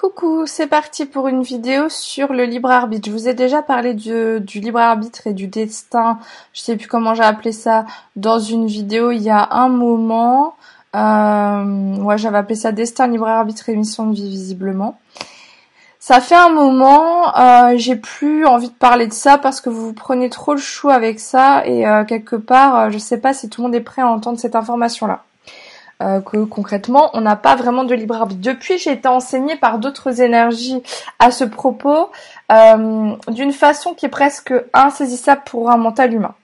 Coucou, c'est parti pour une vidéo sur le libre arbitre. Je vous ai déjà parlé du, libre arbitre et du destin, je sais plus comment j'ai appelé ça, dans une vidéo il y a un moment. Euh, j'avais appelé ça destin, libre arbitre et mission de vie visiblement. Ça fait un moment, euh, j'ai plus envie de parler de ça parce que vous prenez trop le chou avec ça et euh, quelque part, euh, je sais pas si tout le monde est prêt à entendre cette information là. Euh, que concrètement, on n'a pas vraiment de libre arbitre. Depuis, j'ai été enseignée par d'autres énergies à ce propos, euh, d'une façon qui est presque insaisissable pour un mental humain.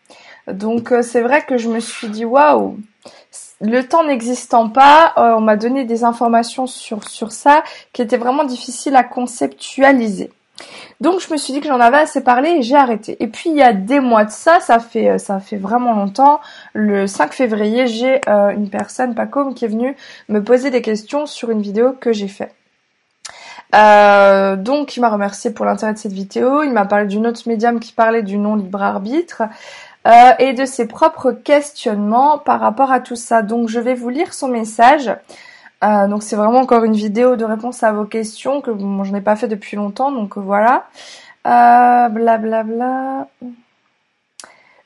Donc euh, c'est vrai que je me suis dit waouh, le temps n'existant pas, on m'a donné des informations sur sur ça qui étaient vraiment difficiles à conceptualiser. Donc je me suis dit que j'en avais assez parlé et j'ai arrêté. Et puis il y a des mois de ça, ça fait euh, ça fait vraiment longtemps. Le 5 février, j'ai euh, une personne, Pacom, qui est venue me poser des questions sur une vidéo que j'ai faite. Euh, donc il m'a remercié pour l'intérêt de cette vidéo. Il m'a parlé d'une autre médium qui parlait du non libre arbitre. et de ses propres questionnements par rapport à tout ça. Donc je vais vous lire son message. Euh, donc c'est vraiment encore une vidéo de réponse à vos questions que je n'ai pas fait depuis longtemps, donc voilà. Euh, blablabla.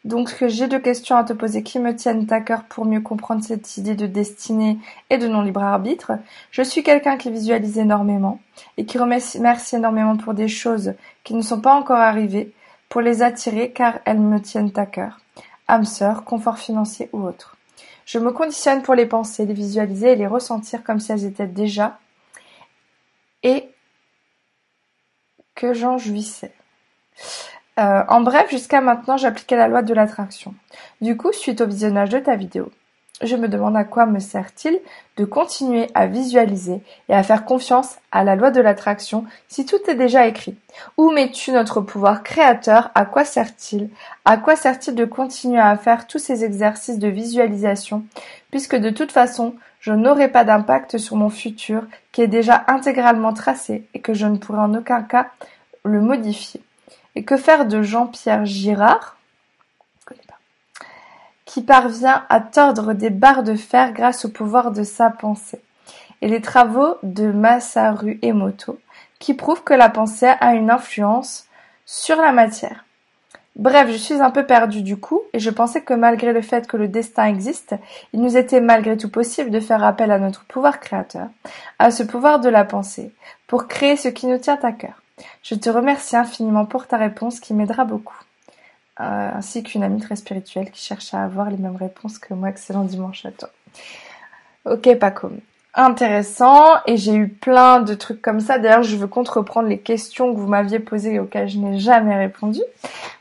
Donc j'ai deux questions à te poser qui me tiennent à cœur pour mieux comprendre cette idée de destinée et de non-libre arbitre? Je suis quelqu'un qui visualise énormément et qui remercie énormément pour des choses qui ne sont pas encore arrivées, pour les attirer car elles me tiennent à cœur. âme sœur, confort financier ou autre. Je me conditionne pour les penser, les visualiser et les ressentir comme si elles étaient déjà et que j'en jouissais. Euh, en bref, jusqu'à maintenant, j'appliquais la loi de l'attraction. Du coup, suite au visionnage de ta vidéo, je me demande à quoi me sert-il de continuer à visualiser et à faire confiance à la loi de l'attraction si tout est déjà écrit. Où mets-tu notre pouvoir créateur? À quoi sert-il? À quoi sert-il de continuer à faire tous ces exercices de visualisation? Puisque de toute façon, je n'aurai pas d'impact sur mon futur qui est déjà intégralement tracé et que je ne pourrai en aucun cas le modifier. Et que faire de Jean-Pierre Girard? Qui parvient à tordre des barres de fer grâce au pouvoir de sa pensée, et les travaux de Masaru Emoto, qui prouvent que la pensée a une influence sur la matière. Bref, je suis un peu perdue du coup, et je pensais que malgré le fait que le destin existe, il nous était malgré tout possible de faire appel à notre pouvoir créateur, à ce pouvoir de la pensée, pour créer ce qui nous tient à cœur. Je te remercie infiniment pour ta réponse qui m'aidera beaucoup. Euh, ainsi qu'une amie très spirituelle qui cherche à avoir les mêmes réponses que moi. Excellent dimanche à toi. Ok, Paco. Intéressant. Et j'ai eu plein de trucs comme ça. D'ailleurs, je veux contre-reprendre les questions que vous m'aviez posées et auxquelles je n'ai jamais répondu.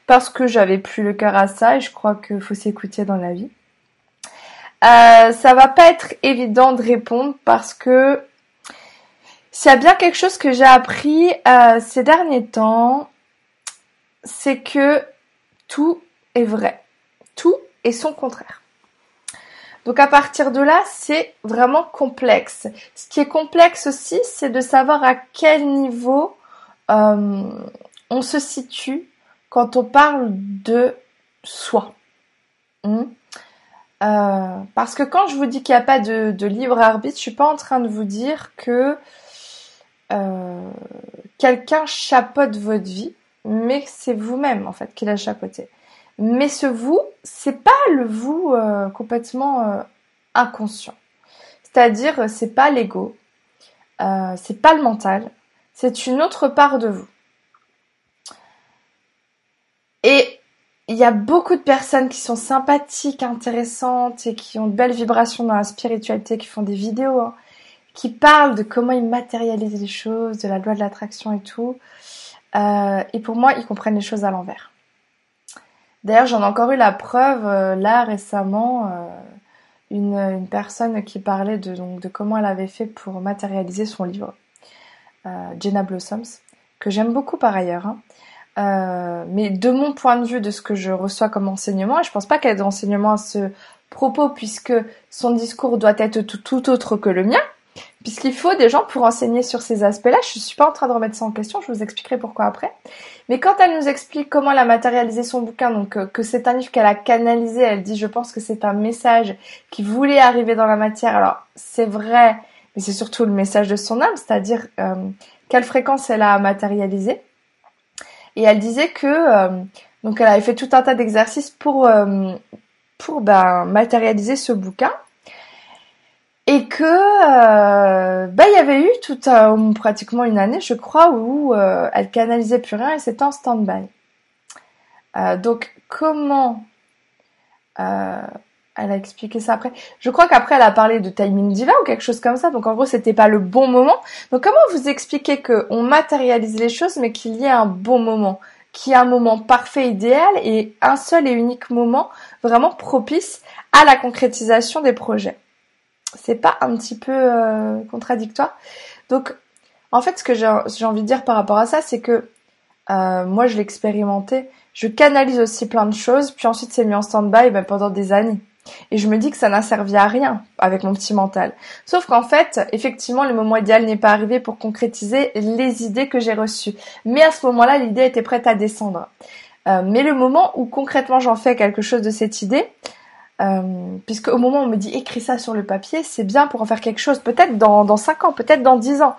Parce que j'avais plus le cœur à ça et je crois qu'il faut s'écouter dans la vie. Euh, ça va pas être évident de répondre parce que s'il y a bien quelque chose que j'ai appris euh, ces derniers temps, c'est que tout est vrai. Tout est son contraire. Donc à partir de là, c'est vraiment complexe. Ce qui est complexe aussi, c'est de savoir à quel niveau euh, on se situe quand on parle de soi. Hmm? Euh, parce que quand je vous dis qu'il n'y a pas de, libre arbitre, je suis pas en train de vous dire que euh, quelqu'un chapeaute votre vie mais c'est vous-même en fait qui l'a chapeauté. Mais ce vous, c'est pas le vous euh, complètement euh, inconscient. C'est-à-dire, c'est pas l'ego, euh, c'est pas le mental, c'est une autre part de vous. Et il y a beaucoup de personnes qui sont sympathiques, intéressantes et qui ont de belles vibrations dans la spiritualité, qui font des vidéos, hein, qui parlent de comment ils matérialisent les choses, de la loi de l'attraction et tout. Euh, et pour moi, ils comprennent les choses à l'envers. D'ailleurs, j'en ai encore eu la preuve euh, là récemment, euh, une, personne qui parlait de, donc, de comment elle avait fait pour matérialiser son livre, Jenna Blossoms, que j'aime beaucoup par ailleurs. Hein. mais de mon point de vue, de ce que je reçois comme enseignement, et je pense pas qu'elle ait d'enseignement à ce propos, puisque son discours doit être tout autre que le mien, puisqu'il faut des gens pour enseigner sur ces aspects-là. Je ne suis pas en train de remettre ça en question, je vous expliquerai pourquoi après. Mais quand elle nous explique comment elle a matérialisé son bouquin, donc euh, que c'est un livre qu'elle a canalisé, elle dit je pense que c'est un message qui voulait arriver dans la matière. Alors c'est vrai, mais c'est surtout le message de son âme, c'est-à-dire quelle fréquence elle a matérialisé. Et elle disait que donc elle avait fait tout un tas d'exercices pour pour ben, matérialiser ce bouquin et que euh, bah, il y avait eu tout pratiquement une année je crois où euh, elle canalisait plus rien et c'était en stand-by. Euh, donc comment elle a expliqué ça après? Je crois qu'après elle a parlé de timing divin ou quelque chose comme ça. Donc en gros c'était pas le bon moment. Donc comment vous expliquez que on matérialise les choses mais qu'il y ait un bon moment? Qui est un moment parfait, idéal et un seul et unique moment vraiment propice à la concrétisation des projets? C'est pas un petit peu euh, contradictoire Donc, en fait, ce que j'ai envie de dire par rapport à ça, c'est que euh, moi, je l'ai expérimenté. Je canalise aussi plein de choses, puis ensuite c'est mis en stand-by ben, pendant des années. Et je me dis que ça n'a servi à rien avec mon petit mental. Sauf qu'en fait, effectivement, le moment idéal n'est pas arrivé pour concrétiser les idées que j'ai reçues. Mais à ce moment-là, l'idée était prête à descendre. Euh, mais le moment où concrètement j'en fais quelque chose de cette idée, euh, puisque au moment où on me dit écris ça sur le papier, c'est bien pour en faire quelque chose, peut-être dans, dans 5 ans, peut-être dans 10 ans.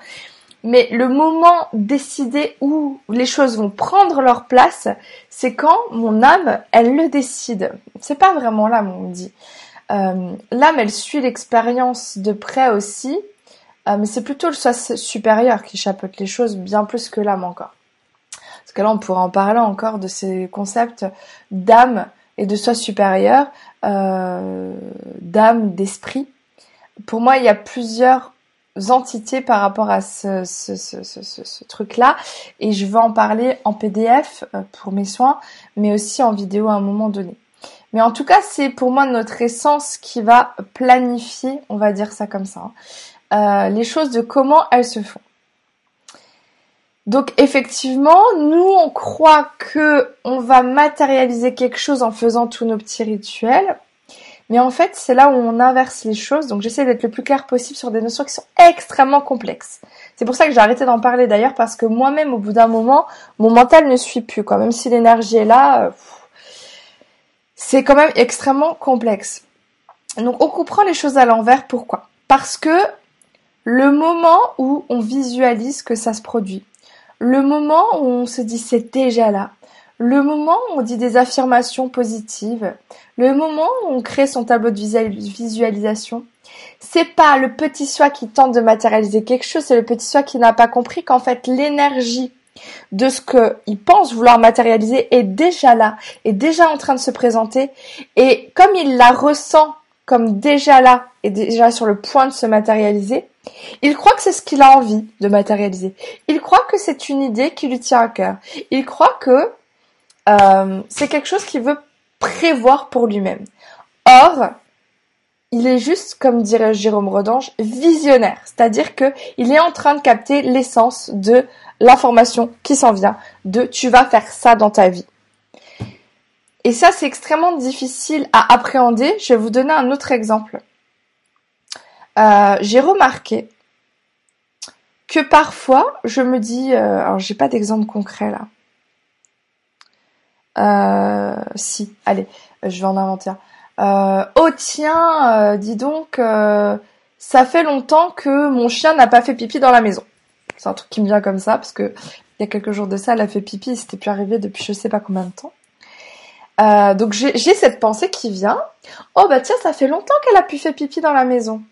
Mais le moment décidé où les choses vont prendre leur place, c'est quand mon âme, elle le décide. C'est pas vraiment l'âme, on me dit. Euh, l'âme, elle suit l'expérience de près aussi, euh, mais c'est plutôt le soi supérieur qui chapeaute les choses bien plus que l'âme encore. Parce que là, on pourrait en parler encore de ces concepts d'âme et de soi supérieur, euh, d'âme, d'esprit. Pour moi, il y a plusieurs entités par rapport à ce, ce, ce, ce truc-là et je vais en parler en PDF euh, pour mes soins, mais aussi en vidéo à un moment donné. Mais en tout cas, c'est pour moi notre essence qui va planifier, on va dire ça comme ça, hein, euh, les choses de comment elles se font. Donc effectivement, nous on croit que on va matérialiser quelque chose en faisant tous nos petits rituels. Mais en fait, c'est là où on inverse les choses. Donc j'essaie d'être le plus clair possible sur des notions qui sont extrêmement complexes. C'est pour ça que j'ai arrêté d'en parler d'ailleurs parce que moi-même, au bout d'un moment, mon mental ne suit plus. Quoi. Même si l'énergie est là, euh, c'est quand même extrêmement complexe. Donc on comprend les choses à l'envers. Pourquoi? Parce que le moment où on visualise que ça se produit, le moment où on se dit c'est déjà là, le moment où on dit des affirmations positives, le moment où on crée son tableau de visualisation, c'est pas le petit soi qui tente de matérialiser quelque chose, c'est le petit soi qui n'a pas compris qu'en fait l'énergie de ce qu'il pense vouloir matérialiser est déjà là, est déjà en train de se présenter, et comme il la ressent comme déjà là, et déjà sur le point de se matérialiser, il croit que c'est ce qu'il a envie de matérialiser. Il croit que c'est une idée qui lui tient à cœur. Il croit que euh, c'est quelque chose qu'il veut prévoir pour lui-même. Or, il est juste, comme dirait Jérôme Rodange, visionnaire. C'est-à-dire que il est en train de capter l'essence de l'information qui s'en vient, de tu vas faire ça dans ta vie. Et ça, c'est extrêmement difficile à appréhender. Je vais vous donner un autre exemple. Euh, j'ai remarqué que parfois, je me dis, euh, alors j'ai pas d'exemple concret là, euh, si, allez, je vais en inventer un. Oh tiens, dis donc, ça fait longtemps que mon chien n'a pas fait pipi dans la maison. C'est un truc qui me vient comme ça parce que il y a quelques jours de ça, elle a fait pipi, c'était plus arrivé depuis je sais pas combien de temps. Donc j'ai cette pensée qui vient. Oh bah tiens, ça fait longtemps qu'elle a pu faire pipi dans la maison.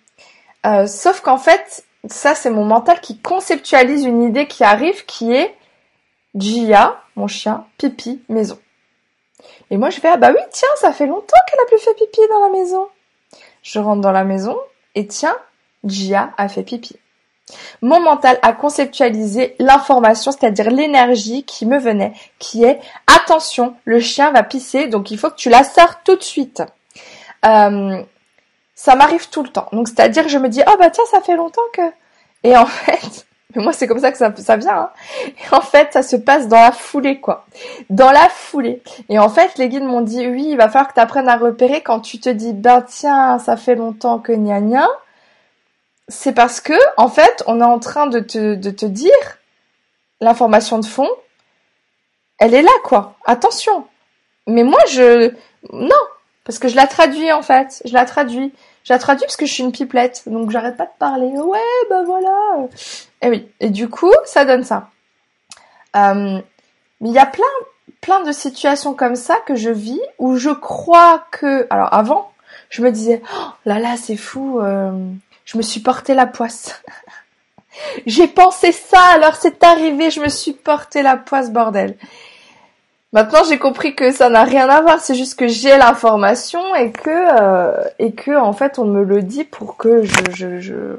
Euh, sauf qu'en fait, ça c'est mon mental qui conceptualise une idée qui arrive, qui est Gia, mon chien, pipi, maison. Et moi, je fais, ah bah oui, tiens, ça fait longtemps qu'elle a plus fait pipi dans la maison. Je rentre dans la maison et tiens, Gia a fait pipi. Mon mental a conceptualisé l'information, c'est-à-dire l'énergie qui me venait, qui est attention, le chien va pisser, donc il faut que tu la sors tout de suite. Euh, ça m'arrive tout le temps. Donc c'est-à-dire je me dis oh bah tiens ça fait longtemps que et en fait mais moi, c'est comme ça que ça, vient. Hein. Et en fait, ça se passe dans la foulée, quoi. Dans la foulée. Et en fait, les guides m'ont dit, oui, il va falloir que tu apprennes à repérer quand tu te dis, ben tiens, ça fait longtemps que gna gna. C'est parce que, en fait, on est en train de te dire l'information de fond, elle est là, quoi. Attention. Mais moi, je... Non. Parce que je la traduis, en fait. Je la traduis. J'ai traduit parce que je suis une pipelette, donc j'arrête pas de parler. Ouais, ben voilà. Et oui. Et du coup, ça donne ça. Euh, mais il y a plein, plein de situations comme ça que je vis où je crois que, alors avant, je me disais, oh là là, c'est fou, euh, je me suis porté la poisse. J'ai pensé ça, alors c'est arrivé, je me suis porté la poisse, bordel. Maintenant, j'ai compris que ça n'a rien à voir, c'est juste que j'ai l'information et que euh, et que en fait, on me le dit pour que je, je, je...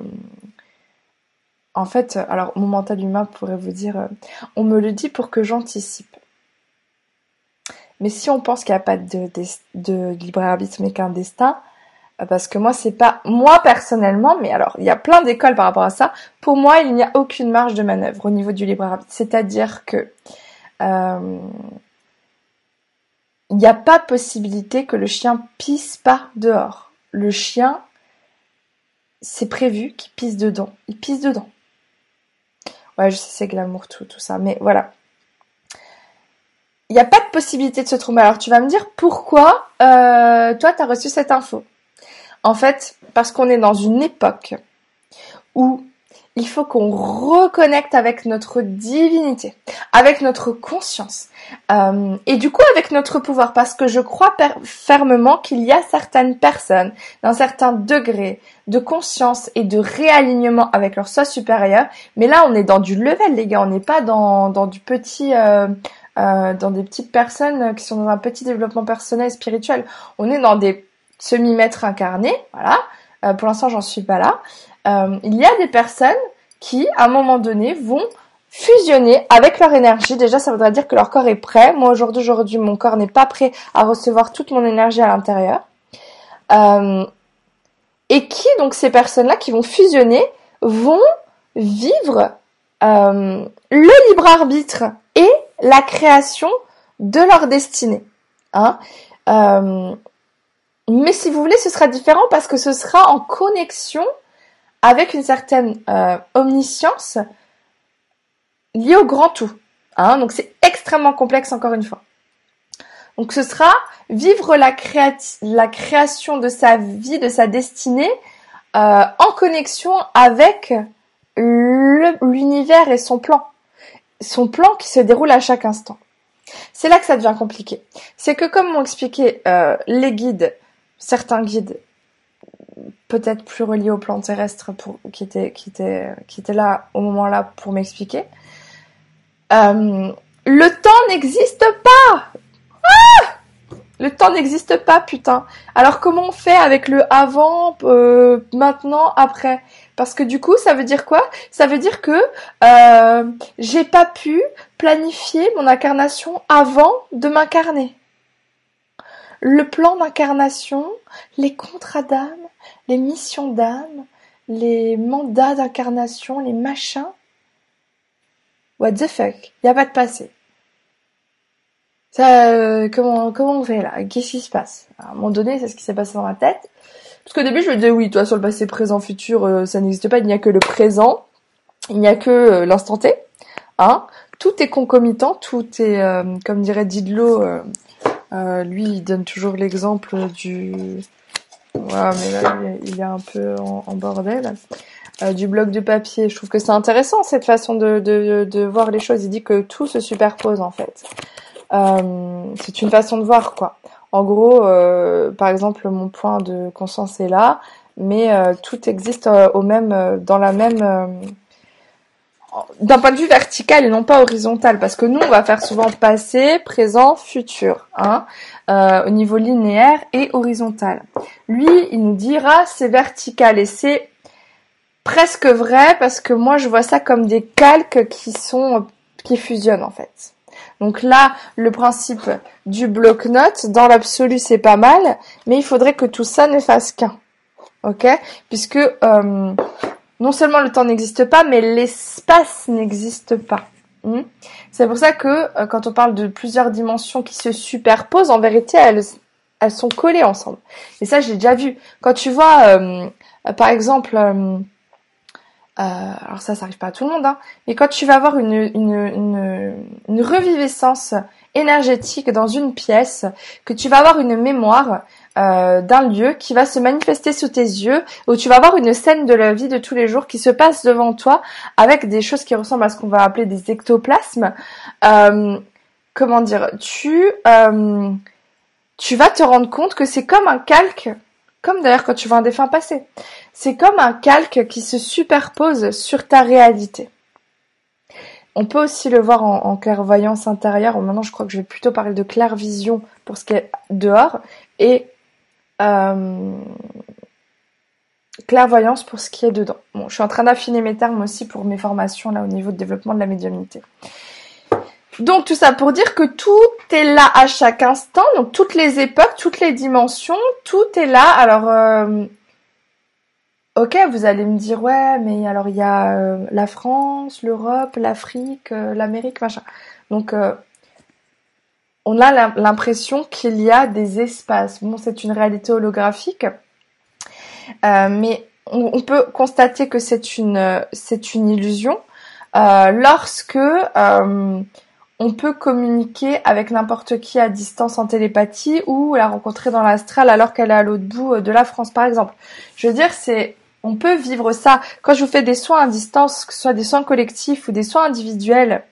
en fait, alors mon mental humain pourrait vous dire, euh, on me le dit pour que j'anticipe. Mais si on pense qu'il n'y a pas de, de, libre arbitre mais qu'un destin, euh, parce que moi c'est pas moi personnellement, mais alors il y a plein d'écoles par rapport à ça. Pour moi, il n'y a aucune marge de manœuvre au niveau du libre arbitre. C'est-à-dire que euh, il n'y a pas possibilité que le chien pisse pas dehors. Le chien, c'est prévu qu'il pisse dedans. Il pisse dedans. Ouais, je sais, c'est glamour, tout, tout ça. Mais voilà. Il n'y a pas de possibilité de se tromper. Alors tu vas me dire pourquoi euh, toi tu as reçu cette info? En fait, parce qu'on est dans une époque où il faut qu'on reconnecte avec notre divinité, avec notre conscience euh, et du coup avec notre pouvoir parce que je crois fermement qu'il y a certaines personnes d'un certain degré de conscience et de réalignement avec leur soi supérieur mais là on est dans du level les gars on n'est pas dans, du petit euh, euh, dans des petites personnes qui sont dans un petit développement personnel spirituel. On est dans des semi-maîtres incarnés voilà. Pour l'instant j'en suis pas là euh, il y a des personnes qui, à un moment donné, vont fusionner avec leur énergie. Déjà, ça voudrait dire que leur corps est prêt. Moi, aujourd'hui, mon corps n'est pas prêt à recevoir toute mon énergie à l'intérieur. Euh, et qui, donc, ces personnes-là qui vont fusionner, vont vivre euh, le libre arbitre et la création de leur destinée. Hein mais si vous voulez, ce sera différent parce que ce sera en connexion avec une certaine euh, omniscience liée au grand tout. Hein, donc c'est extrêmement complexe encore une fois. Donc ce sera vivre la, création de sa vie, de sa destinée euh, en connexion avec l'univers et son plan. Son plan qui se déroule à chaque instant. C'est là que ça devient compliqué. C'est que comme m'ont expliqué euh, les guides, certains guides peut-être plus relié au plan terrestre pour, qui était qui était qui était là au moment là pour m'expliquer. Euh, le temps n'existe pas. Ah le temps n'existe pas, putain. Alors comment on fait avec le avant, euh, maintenant, après? Parce que du coup, ça veut dire quoi? Ça veut dire que euh, j'ai pas pu planifier mon incarnation avant de m'incarner. Le plan d'incarnation, les contrats d'âme, les missions d'âme, les mandats d'incarnation, les machins. What the fuck? Y a pas de passé. Ça, euh, comment, comment on fait là? Qu'est-ce qui se passe? À un moment donné, c'est ce qui s'est passé dans ma tête. Parce qu'au début, je me disais, oui, toi, sur le passé, présent, futur, euh, ça n'existe pas. Il n'y a que le présent. Il n'y a que euh, l'instant T. Hein tout est concomitant. Tout est, comme dirait Didlo, lui, il donne toujours l'exemple du Ouais, mais là, il est un peu en, bordel. Euh, du bloc de papier. Je trouve que c'est intéressant cette façon de, de, voir les choses. Il dit que tout se superpose en fait. Euh, c'est une façon de voir quoi. En gros, euh, par exemple, mon point de conscience est là, mais tout existe au même, dans la même, d'un point de vue vertical et non pas horizontal, parce que nous, on va faire souvent passé, présent, futur. Hein. Euh, au niveau linéaire et horizontal. Lui, il nous dira c'est vertical et c'est presque vrai parce que moi je vois ça comme des calques qui sont qui fusionnent en fait. Donc là, le principe du bloc-notes, dans l'absolu, c'est pas mal, mais il faudrait que tout ça ne fasse qu'un. Ok? Puisque euh, non seulement le temps n'existe pas, mais l'espace n'existe pas. Hmm? C'est pour ça que euh, quand on parle de plusieurs dimensions qui se superposent, en vérité, elles, sont collées ensemble. Et ça, j'ai déjà vu. Quand tu vois, euh, euh, par exemple, alors ça, ça arrive pas à tout le monde, hein, mais quand tu vas avoir une, reviviscence énergétique dans une pièce, que tu vas avoir une mémoire, euh, d'un lieu qui va se manifester sous tes yeux, où tu vas avoir une scène de la vie de tous les jours qui se passe devant toi avec des choses qui ressemblent à ce qu'on va appeler des ectoplasmes. Euh, comment dire? Tu euh, tu vas te rendre compte que c'est comme un calque, comme d'ailleurs quand tu vois un défunt passé. C'est comme un calque qui se superpose sur ta réalité. On peut aussi le voir en, clairvoyance intérieure. Maintenant, je crois que je vais plutôt parler de clairvision pour ce qui est dehors et clairvoyance pour ce qui est dedans. Bon, je suis en train d'affiner mes termes aussi pour mes formations là au niveau de développement de la médiumnité. Donc tout ça pour dire que tout est là à chaque instant, donc toutes les époques, toutes les dimensions, tout est là. Alors, euh, ok, vous allez me dire ouais, mais alors il y a euh, la France, l'Europe, l'Afrique, euh, l'Amérique, machin. Donc on a l'impression qu'il y a des espaces. Bon, c'est une réalité holographique, mais on, peut constater que c'est une c'est une illusion lorsque on peut communiquer avec n'importe qui à distance en télépathie ou la rencontrer dans l'astral alors qu'elle est à l'autre bout euh, de la France, par exemple. Je veux dire, c'est, on peut vivre ça. Quand je vous fais des soins à distance, que ce soit des soins collectifs ou des soins individuels,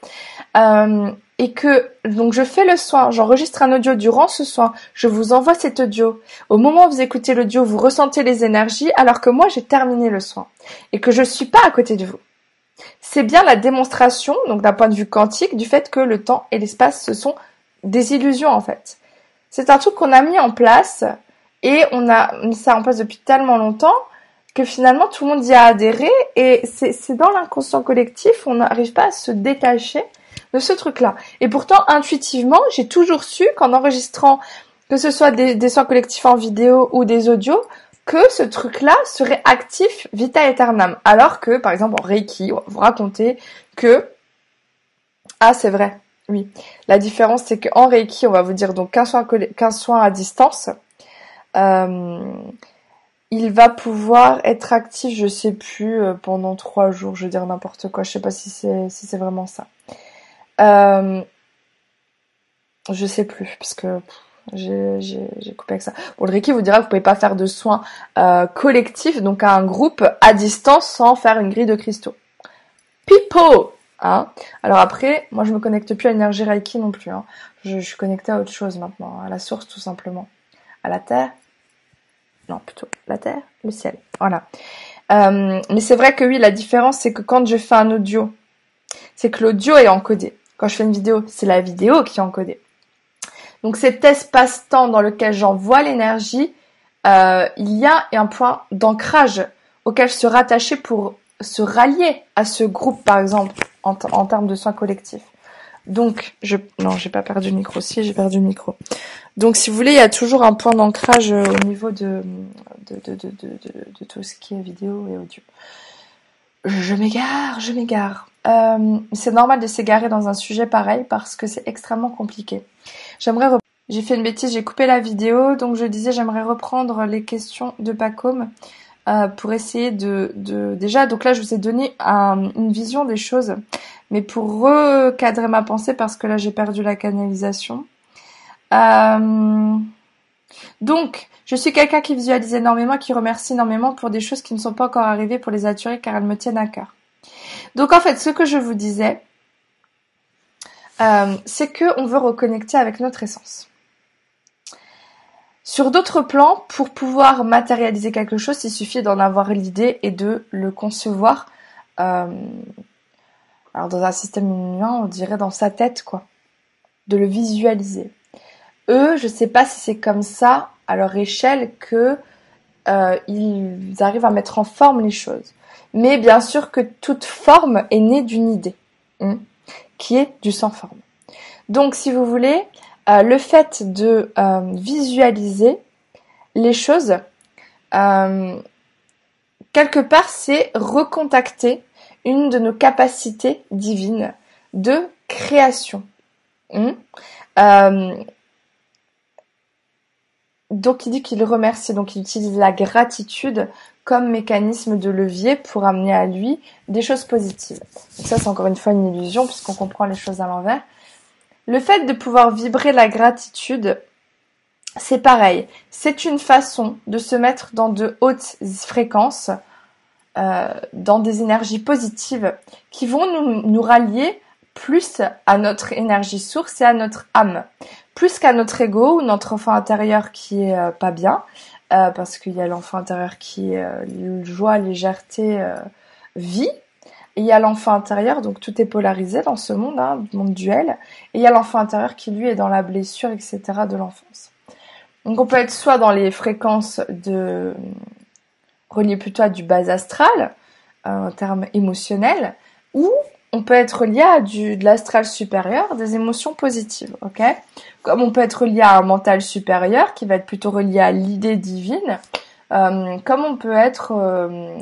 euh, et que donc je fais le soin, j'enregistre un audio durant ce soin, je vous envoie cet audio. Au moment où vous écoutez l'audio, vous ressentez les énergies, alors que moi j'ai terminé le soin et que je suis pas à côté de vous. C'est bien la démonstration, donc d'un point de vue quantique, du fait que le temps et l'espace, ce sont des illusions en fait. C'est un truc qu'on a mis en place et on a mis ça en place depuis tellement longtemps que finalement tout le monde y a adhéré et c'est dans l'inconscient collectif, on n'arrive pas à se détacher ce truc-là. Et pourtant, intuitivement, j'ai toujours su qu'en enregistrant, que ce soit des, soins collectifs en vidéo ou des audios, que ce truc-là serait actif vita aeternam. Alors que, par exemple, en Reiki, vous raconter que... Ah, c'est vrai, oui. La différence, c'est qu'en Reiki, on va vous dire donc qu'un soin, soin à distance, euh, il va pouvoir être actif, je sais plus, euh, pendant trois jours, je veux dire n'importe quoi, je sais pas si c'est si c'est vraiment ça. Euh, je sais plus, parce que j'ai coupé avec ça. Bon, le Reiki vous dira que vous pouvez pas faire de soins euh, collectifs, donc à un groupe à distance sans faire une grille de cristaux. Pipo hein Alors après, moi je me connecte plus à l'énergie Reiki non plus. Hein. Je, suis connectée à autre chose maintenant, à la source tout simplement. À la terre Non, plutôt la terre, le ciel. Voilà. Euh, mais c'est vrai que oui, la différence c'est que quand je fais un audio, c'est que l'audio est encodé. Quand je fais une vidéo, c'est la vidéo qui est encodée. Donc cet espace-temps dans lequel j'envoie l'énergie, euh, il y a un point d'ancrage auquel se rattacher pour se rallier à ce groupe, par exemple, en, termes de soins collectifs. Donc, je, non, j'ai pas perdu le micro. Si, j'ai perdu le micro. Donc, si vous voulez, il y a toujours un point d'ancrage euh, au niveau de de, de, de, de, tout ce qui est vidéo et audio. Je m'égare, je m'égare. Euh, c'est normal de s'égarer dans un sujet pareil parce que c'est extrêmement compliqué. J'aimerais j'ai fait une bêtise, j'ai coupé la vidéo, donc je disais j'aimerais reprendre les questions de Pacôme euh, pour essayer de, déjà donc là je vous ai donné une vision des choses, mais pour recadrer ma pensée parce que là j'ai perdu la canalisation. Euh, donc je suis quelqu'un qui visualise énormément, qui remercie énormément pour des choses qui ne sont pas encore arrivées pour les attirer car elles me tiennent à cœur. Donc en fait ce que je vous disais, euh, c'est que on veut reconnecter avec notre essence. Sur d'autres plans, pour pouvoir matérialiser quelque chose, il suffit d'en avoir l'idée et de le concevoir. Euh, alors dans un système humain, on dirait dans sa tête, quoi. De le visualiser. Eux, je sais pas si c'est comme ça à leur échelle que euh, ils arrivent à mettre en forme les choses. Mais bien sûr que toute forme est née d'une idée. Hein qui est du sans forme. Donc si vous voulez, euh, le fait de euh, visualiser les choses, euh, quelque part, c'est recontacter une de nos capacités divines de création. Hmm donc il dit qu'il remercie, donc il utilise la gratitude comme mécanisme de levier pour amener à lui des choses positives. Donc ça, c'est encore une fois une illusion puisqu'on comprend les choses à l'envers. Le fait de pouvoir vibrer la gratitude, c'est pareil. C'est une façon de se mettre dans de hautes fréquences, euh, dans des énergies positives qui vont nous, rallier plus à notre énergie source et à notre âme, plus qu'à notre ego ou notre enfant intérieur qui est euh, pas bien, euh, parce qu'il y a l'enfant intérieur qui euh, joie, légèreté, vie, et il y a l'enfant intérieur, donc tout est polarisé dans ce monde, hein, monde duel, et il y a l'enfant intérieur qui lui est dans la blessure, etc. de l'enfance. Donc on peut être soit dans les fréquences de reliées plutôt à du bas astral, en termes émotionnels, ou on peut être lié à du, de l'astral supérieur, des émotions positives, ok? Comme on peut être lié à un mental supérieur qui va être plutôt relié à l'idée divine, euh, comme on peut être euh,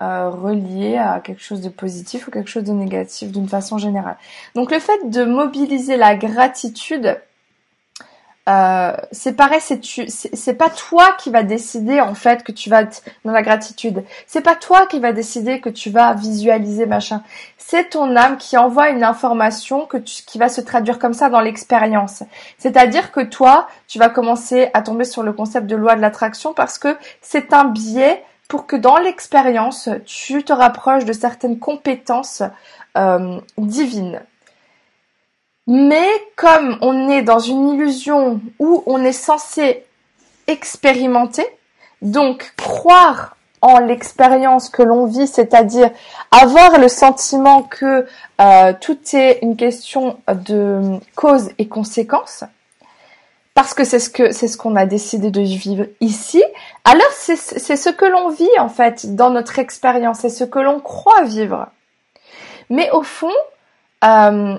euh, relié à quelque chose de positif ou quelque chose de négatif d'une façon générale. Donc le fait de mobiliser la gratitude, euh, c'est pareil, c'est tu, c'est pas toi qui va décider en fait que tu vas être dans la gratitude. C'est pas toi qui va décider que tu vas visualiser machin. C'est ton âme qui envoie une information que qui va se traduire comme ça dans l'expérience. C'est-à-dire que toi, tu vas commencer à tomber sur le concept de loi de l'attraction parce que c'est un biais pour que dans l'expérience, tu te rapproches de certaines compétences euh, divines. Mais comme on est dans une illusion où on est censé expérimenter, donc croire en l'expérience que l'on vit, c'est-à-dire avoir le sentiment que euh, tout est une question de cause et conséquence, parce que c'est ce que c'est ce qu'on a décidé de vivre ici. Alors c'est ce que l'on vit en fait dans notre expérience, c'est ce que l'on croit vivre. Mais au fond, euh,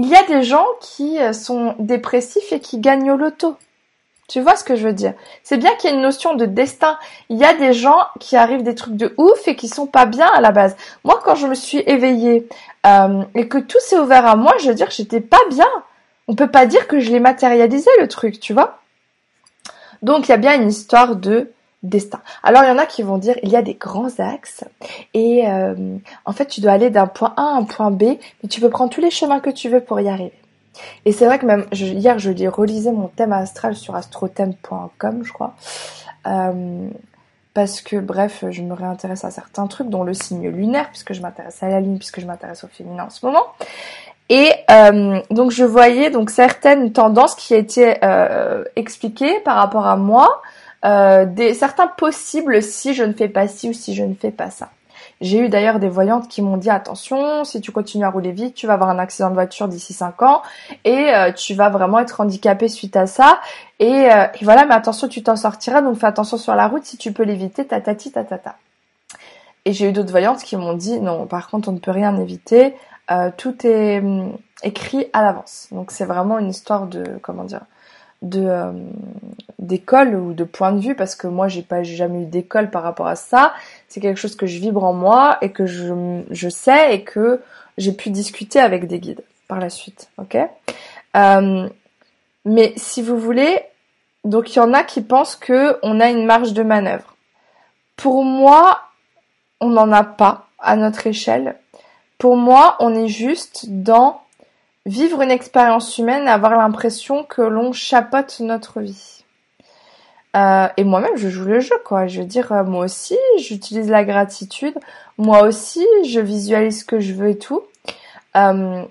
il y a des gens qui euh, sont dépressifs et qui gagnent au loto. Tu vois ce que je veux dire? C'est bien qu'il y ait une notion de destin. Il y a des gens qui arrivent des trucs de ouf et qui sont pas bien à la base. Moi, quand je me suis éveillée euh, et que tout s'est ouvert à moi, je veux dire, j'étais pas bien. On peut pas dire que je l'ai matérialisé le truc, tu vois? Donc il y a bien une histoire de destin. Alors il y en a qui vont dire il y a des grands axes et euh, en fait tu dois aller d'un point A à un point B, mais tu peux prendre tous les chemins que tu veux pour y arriver. Et c'est vrai que même hier je relisais mon thème astral sur astrothème.com je crois. Euh, parce que bref, je me réintéresse à certains trucs, dont le signe lunaire, puisque je m'intéresse à la ligne, puisque je m'intéresse au féminin en ce moment. Et euh, donc je voyais donc certaines tendances qui étaient euh, expliquées par rapport à moi, euh, des certains possibles si je ne fais pas ci ou si je ne fais pas ça. J'ai eu d'ailleurs des voyantes qui m'ont dit attention, si tu continues à rouler vite, tu vas avoir un accident de voiture d'ici 5 ans et euh, tu vas vraiment être handicapé suite à ça. Et, euh, et voilà, mais attention, tu t'en sortiras, donc fais attention sur la route si tu peux l'éviter, tatati tatata. Et j'ai eu d'autres voyantes qui m'ont dit non, par contre, on ne peut rien éviter, euh, tout est hum, écrit à l'avance. Donc c'est vraiment une histoire de comment dire de euh, d'école ou de point de vue parce que moi j'ai pas jamais eu d'école par rapport à ça. C'est quelque chose que je vibre en moi et que je, je sais et que j'ai pu discuter avec des guides par la suite ok? Euh, mais si vous voulez donc il y en a qui pensent que on a une marge de manœuvre. Pour moi on n'en a pas à notre échelle. Pour moi on est juste dans vivre une expérience humaine avoir l'impression que l'on chapote notre vie. Euh, et moi-même, je joue le jeu, quoi. Je veux dire, euh, moi aussi, j'utilise la gratitude. Moi aussi, je visualise ce que je veux et tout. Euh,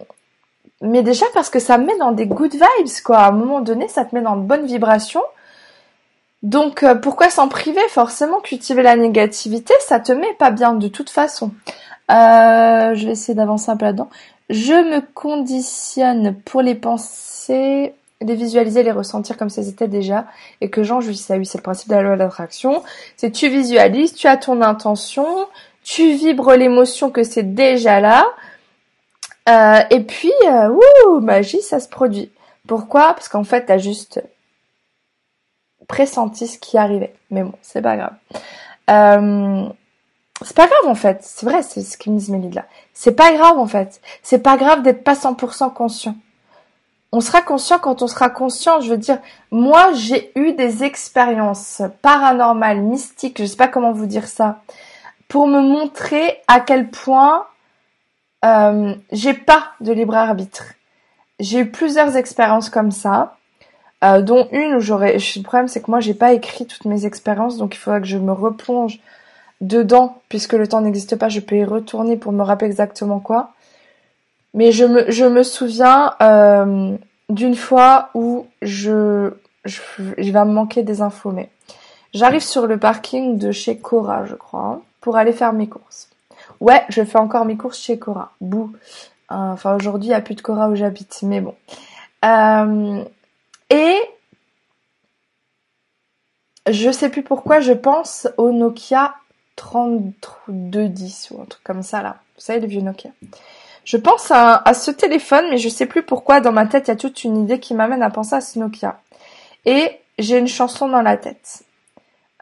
mais déjà parce que ça me met dans des good vibes, quoi. À un moment donné, ça te met dans de bonnes vibrations. Donc, pourquoi s'en priver? Forcément, cultiver la négativité, ça te met pas bien de toute façon. je vais essayer d'avancer un peu là-dedans. Je me conditionne pour les penser, les visualiser, les ressentir comme si c'était déjà et que j'en jouisse. Ah oui, c'est le principe de la loi de l'attraction. C'est tu visualises, tu as ton intention, tu vibres l'émotion que c'est déjà là. Euh, et puis, euh, ouh, magie, ça se produit. Pourquoi? Parce qu'en fait, t'as juste pressenti ce qui arrivait. Mais bon, c'est pas grave. Euh, c'est pas grave en fait. C'est vrai, c'est ce que me disent mes là. C'est pas grave en fait. C'est pas grave d'être pas 100% conscient. On sera conscient quand on sera conscient. Je veux dire, moi j'ai eu des expériences paranormales, mystiques, je sais pas comment vous dire ça, pour me montrer à quel point euh, j'ai pas de libre arbitre. J'ai eu plusieurs expériences comme ça. euh, dont une où j'aurais. Le problème, c'est que moi, j'ai pas écrit toutes mes expériences, donc il faudra que je me replonge dedans, puisque le temps n'existe pas. Je peux y retourner pour me rappeler exactement quoi. Mais je me, souviens euh, d'une fois où je, je, il va me manquer des infos, mais j'arrive sur le parking de chez Cora, je crois, pour aller faire mes courses. Ouais, je fais encore mes courses chez Cora. Bouh. Enfin, aujourd'hui, il n'y a plus de Cora où j'habite, mais bon. Euh, et je sais plus pourquoi, je pense au Nokia 3210 ou un truc comme ça là. Vous savez, le vieux Nokia. Je pense à, ce téléphone, mais je sais plus pourquoi. Dans ma tête, il y a toute une idée qui m'amène à penser à ce Nokia. Et j'ai une chanson dans la tête.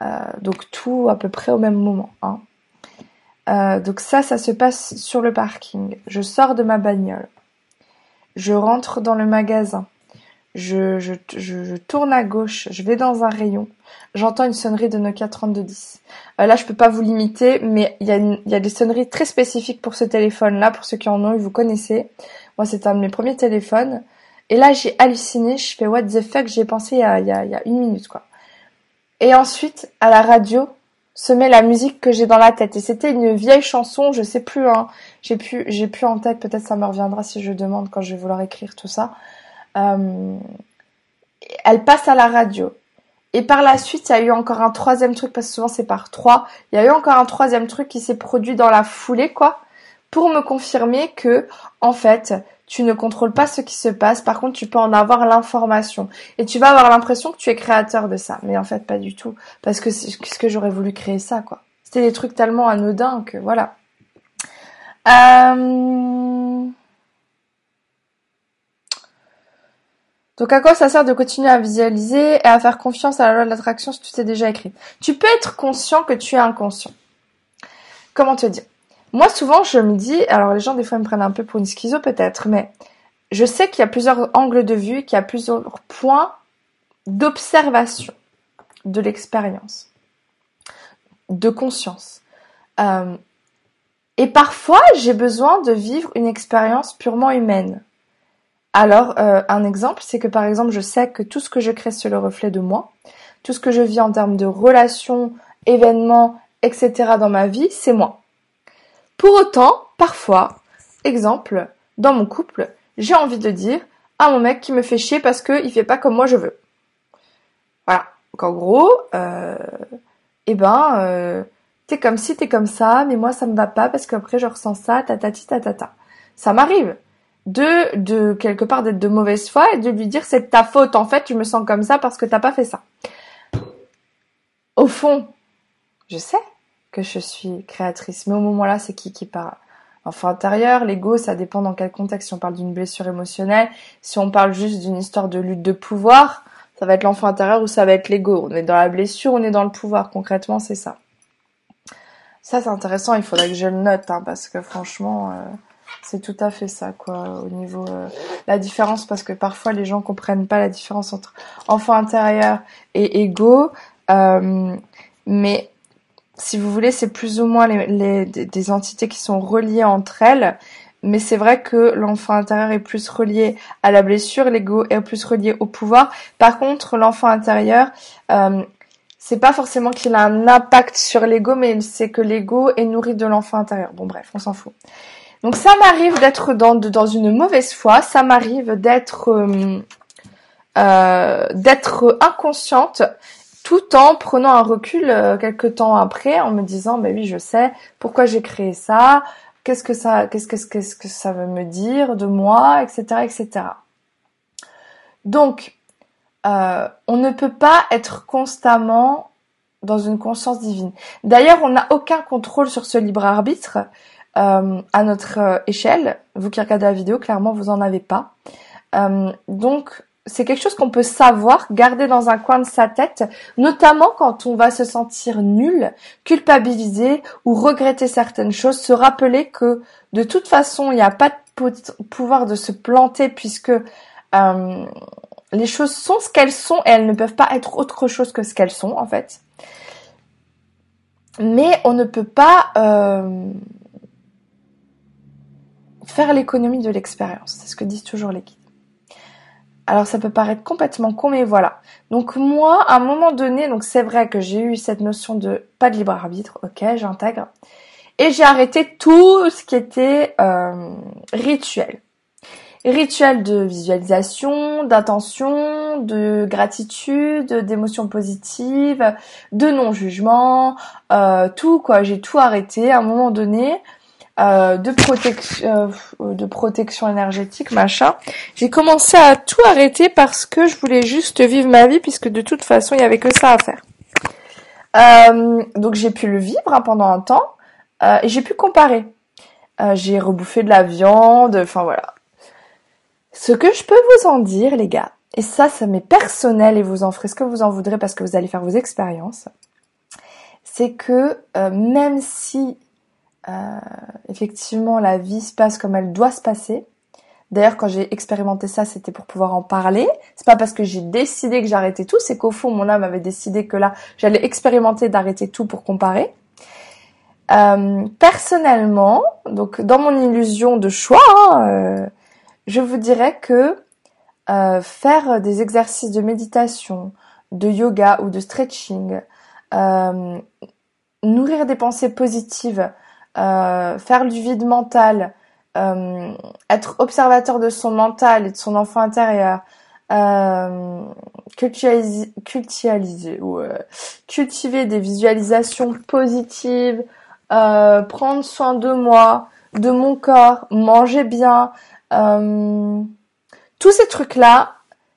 Euh, donc tout à peu près au même moment. Hein. Euh, donc ça, ça se passe sur le parking. Je sors de ma bagnole. Je rentre dans le magasin. Je, tourne à gauche. Je vais dans un rayon. J'entends une sonnerie de Nokia 3210. Euh, là, je peux pas vous limiter, mais il y, a des sonneries très spécifiques pour ce téléphone-là. Pour ceux qui en ont vous connaissez. Moi, c'est un de mes premiers téléphones. Et là, j'ai halluciné. Je fais what the fuck. J'ai pensé il y a une minute, quoi. Et ensuite, à la radio, se met la musique que j'ai dans la tête. Et c'était une vieille chanson, je sais plus, hein. J'ai plus, j'ai plus en tête. Peut-être ça me reviendra si je demande quand je vais vouloir écrire tout ça. Euh, elle passe à la radio. Et par la suite, il y a eu encore un troisième truc, parce que souvent c'est par trois. Il y a eu encore un troisième truc qui s'est produit dans la foulée, quoi, pour me confirmer que, en fait, tu ne contrôles pas ce qui se passe, par contre tu peux en avoir l'information. Et tu vas avoir l'impression que tu es créateur de ça. Mais en fait pas du tout. Parce que c'est ce que j'aurais voulu créer ça, quoi? C'était des trucs tellement anodins que voilà. Euh... Donc à quoi ça sert de continuer à visualiser et à faire confiance à la loi de l'attraction si tout est déjà écrit? Tu peux être conscient que tu es inconscient. Comment te dire? Moi, souvent, je me dis, alors les gens, des fois, me prennent un peu pour une schizo, peut-être, mais je sais qu'il y a plusieurs angles de vue, qu'il y a plusieurs points d'observation de l'expérience, de conscience. Euh, et parfois, j'ai besoin de vivre une expérience purement humaine. Alors, euh, un exemple, c'est que par exemple, je sais que tout ce que je crée, c'est le reflet de moi. Tout ce que je vis en termes de relations, événements, etc. dans ma vie, c'est moi. Pour autant, parfois, exemple, dans mon couple, j'ai envie de dire à mon mec qui me fait chier parce qu'il fait pas comme moi je veux. Voilà. Donc en gros, euh, eh ben, euh, t'es comme si t'es comme ça, mais moi ça me va pas parce qu'après je ressens ça, tatati tatata. Ça m'arrive de, quelque part d'être de mauvaise foi et de lui dire c'est ta faute en fait, tu me sens comme ça parce que t'as pas fait ça. Au fond, je sais, que je suis créatrice. Mais au moment-là, c'est qui qui parle? Enfant intérieur, l'ego, ça dépend dans quel contexte. Si on parle d'une blessure émotionnelle, si on parle juste d'une histoire de lutte de pouvoir, ça va être l'enfant intérieur ou ça va être l'ego. On est dans la blessure, on est dans le pouvoir. Concrètement, c'est ça. Ça, c'est intéressant. Il faudrait que je le note, hein, parce que franchement, euh, c'est tout à fait ça, quoi, au niveau euh, la différence, parce que parfois les gens comprennent pas la différence entre enfant intérieur et ego. Euh, mais si vous voulez, c'est plus ou moins des entités qui sont reliées entre elles. Mais c'est vrai que l'enfant intérieur est plus relié à la blessure, l'ego est plus relié au pouvoir. Par contre, l'enfant intérieur, euh, c'est pas forcément qu'il a un impact sur l'ego, mais c'est que l'ego est nourri de l'enfant intérieur. Bon bref, on s'en fout. Donc ça m'arrive d'être dans, une mauvaise foi, ça m'arrive d'être euh, euh d'être inconsciente tout en prenant un recul euh, quelques temps après en me disant bah oui je sais pourquoi j'ai créé ça qu'est-ce que ça qu'est-ce que qu'est-ce que ça veut me dire de moi etc etc donc euh, on ne peut pas être constamment dans une conscience divine. D'ailleurs on n'a aucun contrôle sur ce libre arbitre euh, à notre échelle vous qui regardez la vidéo clairement vous en avez pas donc c'est quelque chose qu'on peut savoir, garder dans un coin de sa tête, notamment quand on va se sentir nul, culpabiliser ou regretter certaines choses, se rappeler que de toute façon, il n'y a pas de pouvoir de se planter puisque euh, les choses sont ce qu'elles sont et elles ne peuvent pas être autre chose que ce qu'elles sont en fait. Mais on ne peut pas euh, faire l'économie de l'expérience, c'est ce que disent toujours les guides. alors ça peut paraître complètement con, mais voilà. Donc moi, à un moment donné, donc c'est vrai que j'ai eu cette notion de pas de libre arbitre, ok, j'intègre, et j'ai arrêté tout ce qui était euh, rituel. Rituel de visualisation, d'attention, de gratitude, d'émotions positives, de non-jugement, euh, tout quoi. J'ai tout arrêté à un moment donné. Euh, de protection euh, de protection énergétique machin. J'ai commencé à tout arrêter parce que je voulais juste vivre ma vie puisque de toute façon il y avait que ça à faire. Euh, donc j'ai pu le vivre hein, pendant un temps. Et j'ai pu comparer. J'ai rebouffé de la viande enfin voilà. Ce que je peux vous en dire les gars et ça ça m'est personnel et vous en ferez ce que vous en voudrez parce que vous allez faire vos expériences c'est que même si euh, effectivement, la vie se passe comme elle doit se passer. D'ailleurs, quand j'ai expérimenté ça, c'était pour pouvoir en parler. C'est pas parce que j'ai décidé que j'arrêtais tout, c'est qu'au fond, mon âme avait décidé que là, j'allais expérimenter d'arrêter tout pour comparer. Euh, personnellement, donc dans mon illusion de choix, hein, euh, je vous dirais que faire des exercices de méditation, de yoga ou de stretching, nourrir des pensées positives, faire du vide mental, euh, être observateur de son mental et de son enfant intérieur, euh, cultiver, cultiver des visualisations positives, euh, prendre soin de moi, de mon corps, manger bien, euh, tous ces trucs-là,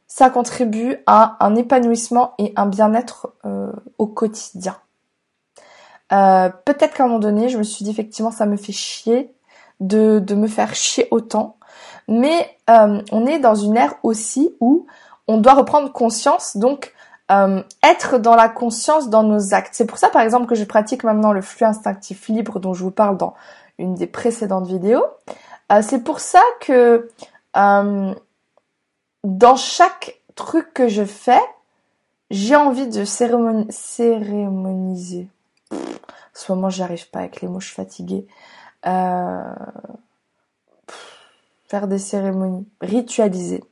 ça contribue à un épanouissement et un bien-être euh, au quotidien. Euh, peut-être qu'à un moment donné, je me suis dit effectivement ça me fait chier de, de me faire chier autant. Mais euh, on est dans une ère aussi où on doit reprendre conscience, donc euh, être dans la conscience dans nos actes. C'est pour ça par exemple que je pratique maintenant le flux instinctif libre dont je vous parle dans une des précédentes vidéos. C'est pour ça que dans chaque truc que je fais, j'ai envie de cérémoniser en ce moment, j'y arrive pas avec les mots, je suis fatiguée. Euh, faire des cérémonies, ritualiser.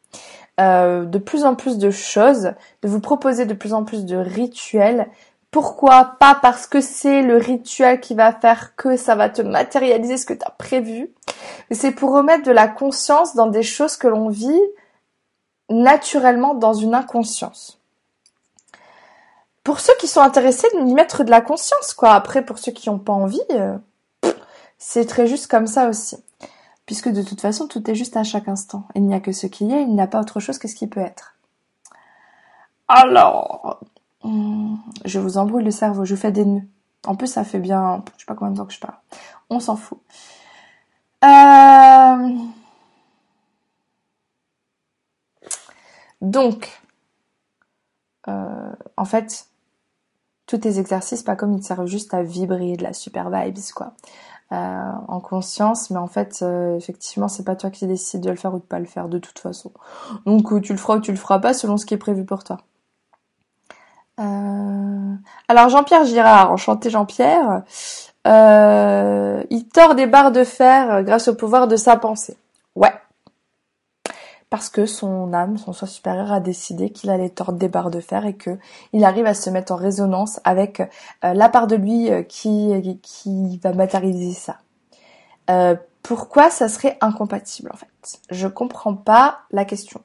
Euh, de plus en plus de choses, de vous proposer de plus en plus de rituels. Pourquoi Pas? Parce que c'est le rituel qui va faire que ça va te matérialiser ce que tu as prévu, mais c'est pour remettre de la conscience dans des choses que l'on vit naturellement dans une inconscience pour ceux qui sont intéressés de y mettre de la conscience, quoi. Après, pour ceux qui n'ont pas envie, euh, c'est très juste comme ça aussi. Puisque de toute façon, tout est juste à chaque instant. Il n'y a que ce qui est, il n'y a pas autre chose que ce qui peut être. Alors, hmm, je vous embrouille le cerveau, je vous fais des nœuds. En plus, ça fait bien, je sais pas combien de temps que je parle. On s'en fout. Euh... Donc, euh, en fait, tous tes exercices, pas comme ils te servent juste à vibrer de la super vibes, quoi. Euh, en conscience, mais en fait, euh, effectivement, c'est pas toi qui décides de le faire ou de pas le faire de toute façon. Donc, euh, tu le feras ou tu le feras pas selon ce qui est prévu pour toi. Alors, Jean-Pierre Girard, enchanté Jean-Pierre, il tord des barres de fer grâce au pouvoir de sa pensée. Parce que son âme, son soi supérieur a décidé qu'il allait tordre des barres de fer et que il arrive à se mettre en résonance avec euh, la part de lui euh, qui, qui va matérialiser ça. Euh, pourquoi ça serait incompatible en fait? Je comprends pas la question.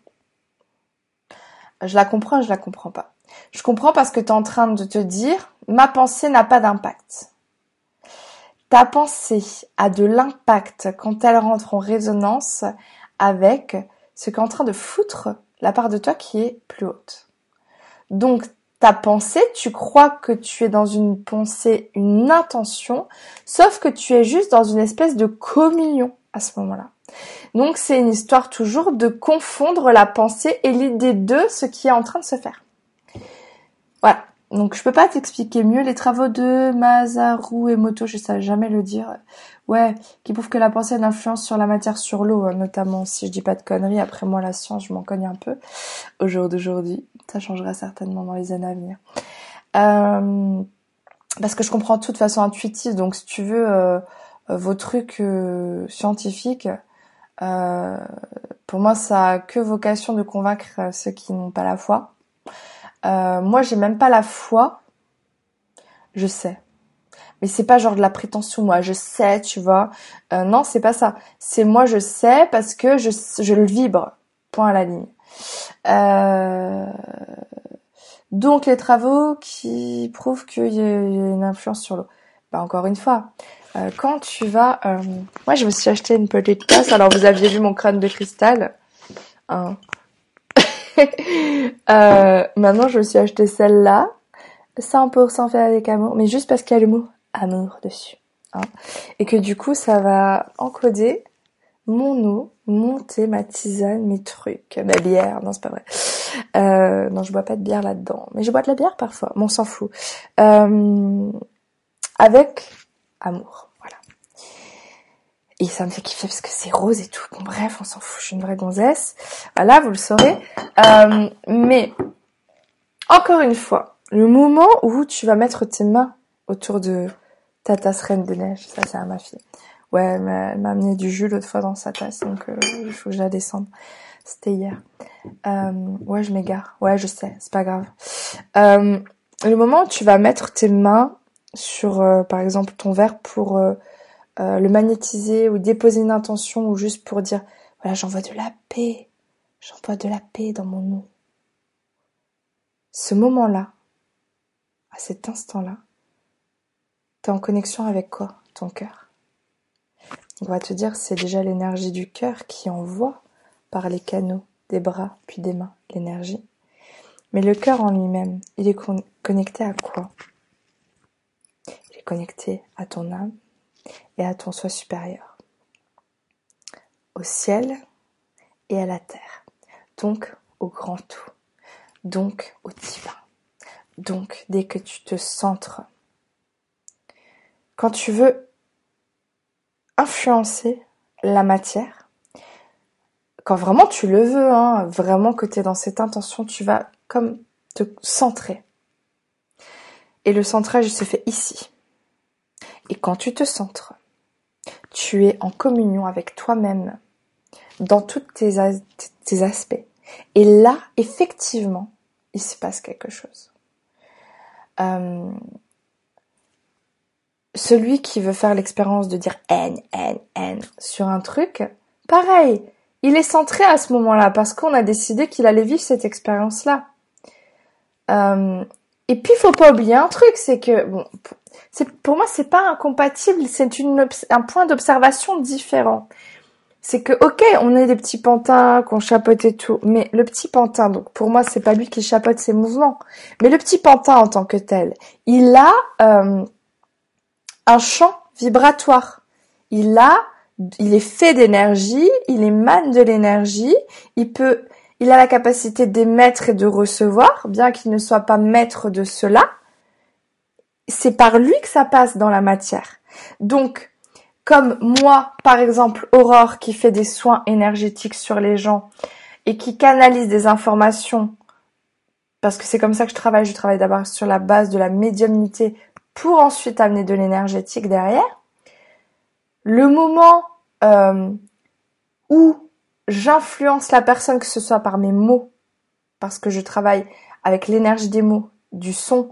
Je la comprends, je la comprends pas. Je comprends parce que tu es en train de te dire ma pensée n'a pas d'impact. Ta pensée a de l'impact quand elle rentre en résonance avec ce qu'est en train de foutre la part de toi qui est plus haute. Donc, ta pensée, tu crois que tu es dans une pensée, une intention, sauf que tu es juste dans une espèce de communion à ce moment-là. Donc, c'est une histoire toujours de confondre la pensée et l'idée de ce qui est en train de se faire. Voilà. Donc je peux pas t'expliquer mieux les travaux de Masaru Emoto, je sais jamais le dire. Ouais, qui prouve que la pensée a une influence sur la matière, sur l'eau, hein, notamment. Si je dis pas de conneries, après moi la science, je m'en cogne un peu au jour d'aujourd'hui. Ça changera certainement dans les années à venir. Euh, parce que je comprends de toute façon intuitive, donc si tu veux euh, vos trucs euh, scientifiques, Pour moi, ça a que vocation de convaincre ceux qui n'ont pas la foi. Euh, moi, j'ai même pas la foi. Je sais. Mais c'est pas genre de la prétention, moi, je sais, tu vois. Euh, non, c'est pas ça. C'est moi, je sais parce que je, je le vibre. Point à la ligne. Euh... Donc, les travaux qui prouvent qu'il y a une influence sur l'eau. Bah, encore une fois, quand tu vas... Moi, je me suis acheté une petite tasse. Alors, vous aviez vu mon crâne de cristal. Hein. Euh, maintenant, je me suis acheté celle-là. 100% fait avec amour. Mais juste parce qu'il y a le mot amour dessus. Hein. Et que du coup, ça va encoder mon eau, mon thé, ma tisane, mes trucs, ma bière. Non, c'est pas vrai. Euh, non, je bois pas de bière là-dedans. Mais je bois de la bière parfois. Mais on s'en fout. Euh, avec amour. Et ça me fait kiffer parce que c'est rose et tout. Bon bref, on s'en fout, je suis une vraie gonzesse. Voilà, vous le saurez. Euh, mais, encore une fois, le moment où tu vas mettre tes mains autour de ta tasse reine de neige, ça c'est à ma fille. Ouais, elle m'a amené du jus l'autre fois dans sa tasse, donc euh, il faut que je la descende. C'était hier. Euh, ouais, je m'égare. Ouais, je sais, c'est pas grave. Le moment où tu vas mettre tes mains sur, par exemple, ton verre pour euh, le magnétiser ou déposer une intention ou juste pour dire, voilà, j'envoie de la paix, j'envoie de la paix dans mon eau. Ce moment-là, à cet instant-là, t'es en connexion avec quoi? Ton cœur. On va te dire, c'est déjà l'énergie du cœur qui envoie par les canaux des bras puis des mains l'énergie. Mais le cœur en lui-même, il est connecté à quoi? Connecté à ton âme et à ton soi supérieur, au ciel et à la terre, donc au grand tout, donc au divin. Donc dès que tu te centres, quand tu veux influencer la matière, quand vraiment tu le veux, hein, vraiment que tu es dans cette intention, tu vas comme te centrer. Et le centrage se fait ici. Et quand tu te centres, tu es en communion avec toi-même dans tous tes, aspects. Et là, effectivement, il se passe quelque chose. Euh, celui qui veut faire l'expérience de dire N, N, N sur un truc, pareil, il est centré à ce moment-là parce qu'on a décidé qu'il allait vivre cette expérience-là. Euh, et puis, faut pas oublier un truc, c'est que bon, pour moi c'est pas incompatible, c'est un point d'observation différent. C'est que ok, on est des petits pantins qu'on chapeaute et tout, mais le petit pantin, donc pour moi c'est pas lui qui chapeaute ses mouvements, mais le petit pantin en tant que tel, il a euh, un champ vibratoire. Il a, il est fait d'énergie, il émane de l'énergie, il peut, il a la capacité d'émettre et de recevoir, bien qu'il ne soit pas maître de cela c'est par lui que ça passe dans la matière. Donc, comme moi, par exemple, Aurore, qui fait des soins énergétiques sur les gens et qui canalise des informations, parce que c'est comme ça que je travaille, je travaille d'abord sur la base de la médiumnité pour ensuite amener de l'énergétique derrière. Le moment euh, où j'influence la personne, que ce soit par mes mots, parce que je travaille avec l'énergie des mots, du son,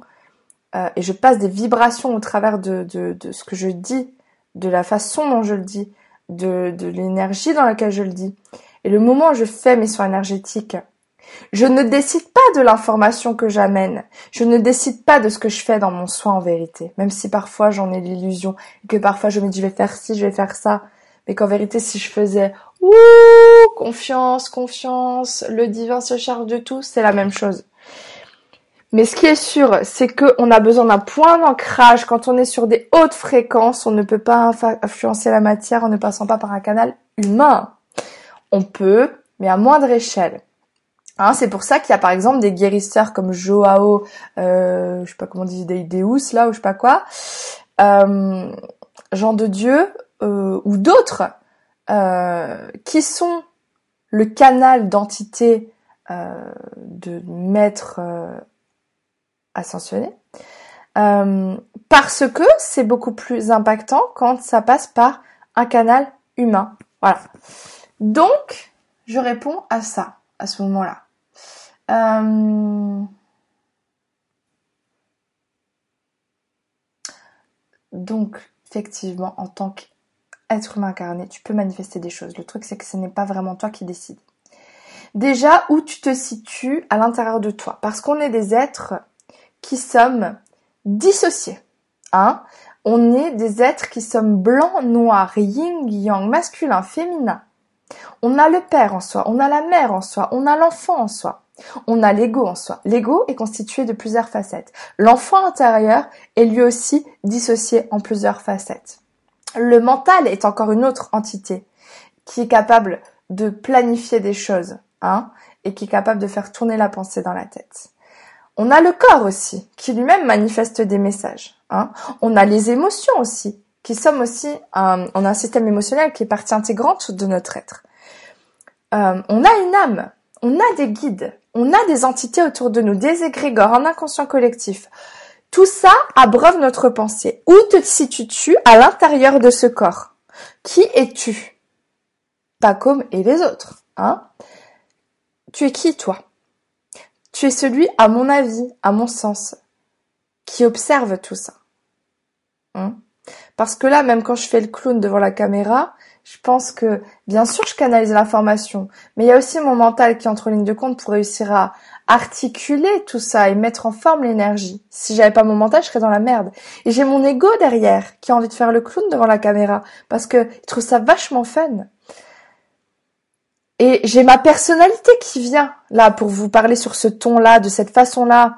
euh, et je passe des vibrations au travers de, ce que je dis, de la façon dont je le dis, de, l'énergie dans laquelle je le dis. Et le moment où je fais mes soins énergétiques, je ne décide pas de l'information que j'amène. Je ne décide pas de ce que je fais dans mon soin en vérité. Même si parfois j'en ai l'illusion que parfois je me dis je vais faire ci, je vais faire ça. Mais qu'en vérité, si je faisais ouh, confiance, confiance, le divin se charge de tout, c'est la même chose. Mais ce qui est sûr, c'est qu'on a besoin d'un point d'ancrage. Quand on est sur des hautes fréquences, on ne peut pas influencer la matière en ne passant pas par un canal humain. On peut, mais à moindre échelle. Hein, c'est pour ça qu'il y a par exemple des guérisseurs comme Joao, euh, je sais pas comment on dit, Deus là ou je sais pas quoi, euh, Jean de Dieu ou d'autres euh, qui sont le canal d'entité euh, de maître ascensionner. Euh, parce que c'est beaucoup plus impactant quand ça passe par un canal humain. Voilà. Donc, je réponds à ça, à ce moment-là. Euh, donc, effectivement, en tant qu'être humain incarné, tu peux manifester des choses. Le truc, c'est que ce n'est pas vraiment toi qui décides. Déjà, où tu te situes à l'intérieur de toi. Parce qu'on est des êtres qui sommes dissociés. Hein on est des êtres qui sommes blancs, noirs, yin, yang, masculin, féminin. On a le père en soi, on a la mère en soi, on a l'enfant en soi. On a l'ego en soi. L'ego est constitué de plusieurs facettes. L'enfant intérieur est lui aussi dissocié en plusieurs facettes. Le mental est encore une autre entité qui est capable de planifier des choses, hein, et qui est capable de faire tourner la pensée dans la tête. On a le corps aussi, qui lui-même manifeste des messages. Hein. On a les émotions aussi, qui sommes aussi, euh, on a un système émotionnel qui est partie intégrante de notre être. Euh, on a une âme, on a des guides, on a des entités autour de nous, des égrégores, un inconscient collectif. Tout ça abreuve notre pensée. Où te situes-tu à l'intérieur de ce corps? Qui es-tu? Pas comme et les autres. Hein? Tu es qui, toi? Tu es celui, à mon avis, à mon sens, qui observe tout ça. Hein? Parce que là, même quand je fais le clown devant la caméra, je pense que, bien sûr, je canalise l'information, mais il y a aussi mon mental qui entre en ligne de compte pour réussir à articuler tout ça et mettre en forme l'énergie. Si j'avais pas mon mental, je serais dans la merde. Et j'ai mon ego derrière qui a envie de faire le clown devant la caméra parce que il trouve ça vachement fun. Et j'ai ma personnalité qui vient là pour vous parler sur ce ton-là, de cette façon-là,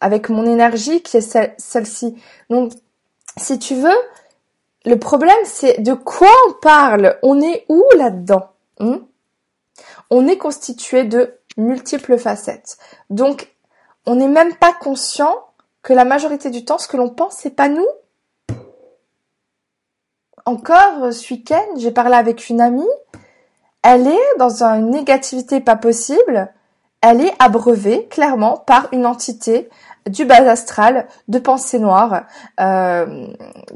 avec mon énergie qui est celle-ci. Donc, si tu veux, le problème, c'est de quoi on parle? On est où là-dedans? Hmm? On est constitué de multiples facettes. Donc, on n'est même pas conscient que la majorité du temps, ce que l'on pense, c'est pas nous. Encore ce week-end, j'ai parlé avec une amie. Elle est dans une négativité pas possible. Elle est abreuvée, clairement, par une entité du bas astral, de pensée noire, euh,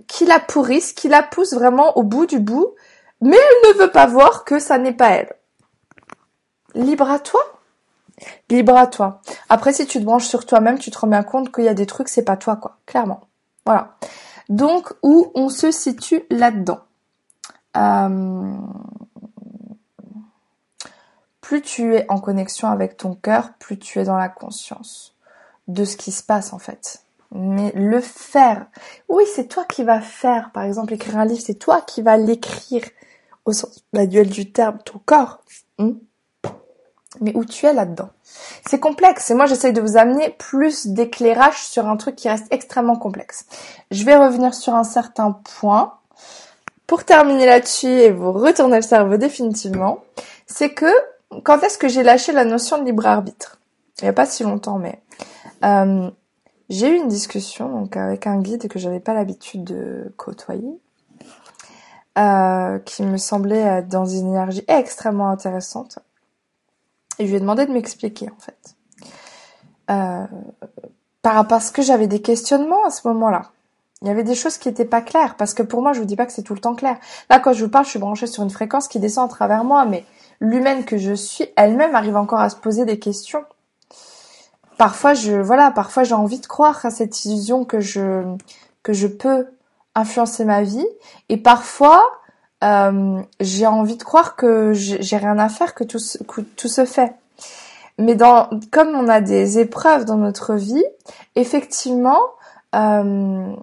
qui la pourrissent, qui la pousse vraiment au bout du bout, mais elle ne veut pas voir que ça n'est pas elle. Libre à toi. Libre à toi. Après, si tu te branches sur toi-même, tu te rends bien compte qu'il y a des trucs, c'est pas toi, quoi. Clairement. Voilà. Donc, où on se situe là-dedans. Euh, plus tu es en connexion avec ton cœur, plus tu es dans la conscience de ce qui se passe en fait. Mais le faire, oui, c'est toi qui vas faire. Par exemple, écrire un livre, c'est toi qui vas l'écrire au sens duel du terme, ton corps. Hmm? Mais où tu es là-dedans? C'est complexe. Et moi, j'essaye de vous amener plus d'éclairage sur un truc qui reste extrêmement complexe. Je vais revenir sur un certain point. Pour terminer là-dessus et vous retourner le cerveau définitivement, c'est que quand est-ce que j'ai lâché la notion de libre arbitre? Il n'y a pas si longtemps, mais euh, j'ai eu une discussion donc avec un guide que j'avais pas l'habitude de côtoyer, euh, qui me semblait être dans une énergie extrêmement intéressante. Et je lui ai demandé de m'expliquer en fait. Euh, par rapport à ce que j'avais des questionnements à ce moment-là. Il y avait des choses qui étaient pas claires parce que pour moi, je vous dis pas que c'est tout le temps clair. Là, quand je vous parle, je suis branchée sur une fréquence qui descend à travers moi, mais l'humaine que je suis elle-même arrive encore à se poser des questions parfois je voilà, parfois j'ai envie de croire à cette illusion que je que je peux influencer ma vie et parfois euh, j'ai envie de croire que j'ai rien à faire que tout que tout se fait. Mais dans comme on a des épreuves dans notre vie, effectivement euh,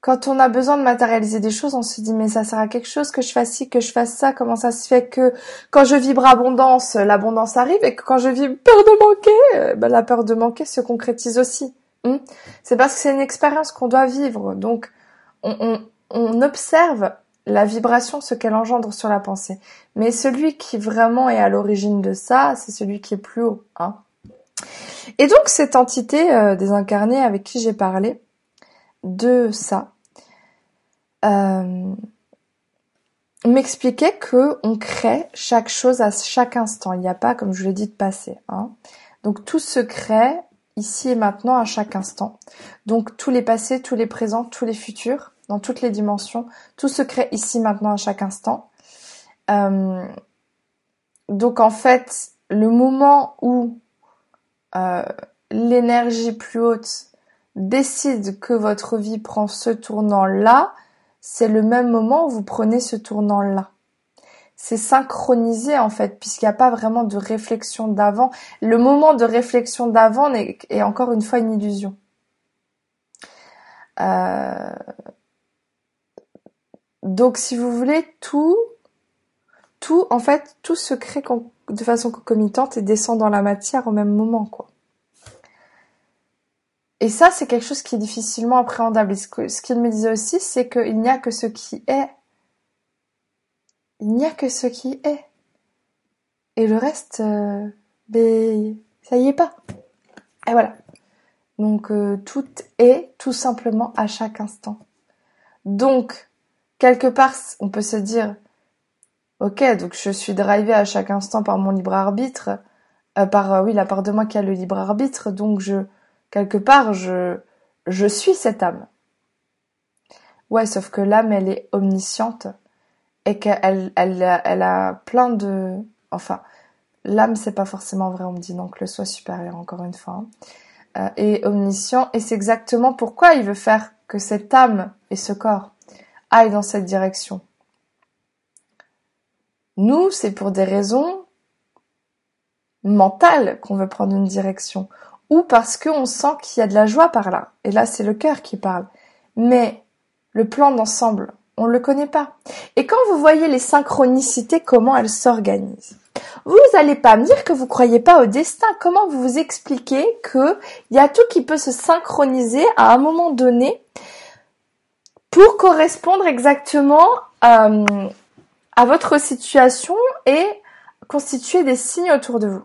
quand on a besoin de matérialiser des choses, on se dit mais ça sert à quelque chose que je fasse ci, que je fasse ça. Comment ça se fait que quand je vibre abondance, l'abondance arrive et que quand je vibre peur de manquer, euh, ben, la peur de manquer se concrétise aussi. Hmm? c'est parce que c'est une expérience qu'on doit vivre. Donc on, on, on observe la vibration, ce qu'elle engendre sur la pensée. Mais celui qui vraiment est à l'origine de ça, c'est celui qui est plus haut. Hein. Et donc cette entité euh, désincarnée avec qui j'ai parlé, de ça euh, m'expliquait que on crée chaque chose à chaque instant. Il n'y a pas, comme je l'ai dit, de passé. Hein. Donc tout se crée ici et maintenant à chaque instant. Donc tous les passés, tous les présents, tous les futurs, dans toutes les dimensions, tout se crée ici maintenant à chaque instant. Euh, donc en fait, le moment où euh, l'énergie plus haute décide que votre vie prend ce tournant-là, c'est le même moment où vous prenez ce tournant-là. C'est synchronisé en fait, puisqu'il n'y a pas vraiment de réflexion d'avant. Le moment de réflexion d'avant est, encore une fois une illusion. Euh, donc si vous voulez, tout, tout, en fait, tout se crée de façon concomitante et descend dans la matière au même moment, quoi. Et ça, c'est quelque chose qui est difficilement appréhendable. Ce qu'il me disait aussi, c'est qu'il n'y a que ce qui est. Il n'y a que ce qui est. Et le reste, euh, ben, ça y est pas. Et voilà. Donc euh, tout est tout simplement à chaque instant. Donc, quelque part, on peut se dire, ok, donc je suis drivé à chaque instant par mon libre arbitre, euh, par oui la part de moi qui a le libre arbitre, donc je quelque part, je, je suis cette âme. Ouais, sauf que l'âme, elle est omnisciente et qu'elle elle, elle a plein de... Enfin, l'âme, c'est pas forcément vrai, on me dit donc le soi supérieur, encore une fois. Hein. Euh, omniscient, et c'est exactement pourquoi il veut faire que cette âme et ce corps aillent dans cette direction. Nous, c'est pour des raisons mentales qu'on veut prendre une direction ou parce qu'on sent qu'il y a de la joie par là. Et là, c'est le cœur qui parle. Mais le plan d'ensemble, on ne le connaît pas. Et quand vous voyez les synchronicités, comment elles s'organisent, vous n'allez pas me dire que vous croyez pas au destin. Comment vous vous expliquez que il y a tout qui peut se synchroniser à un moment donné pour correspondre exactement euh, à votre situation et constituer des signes autour de vous?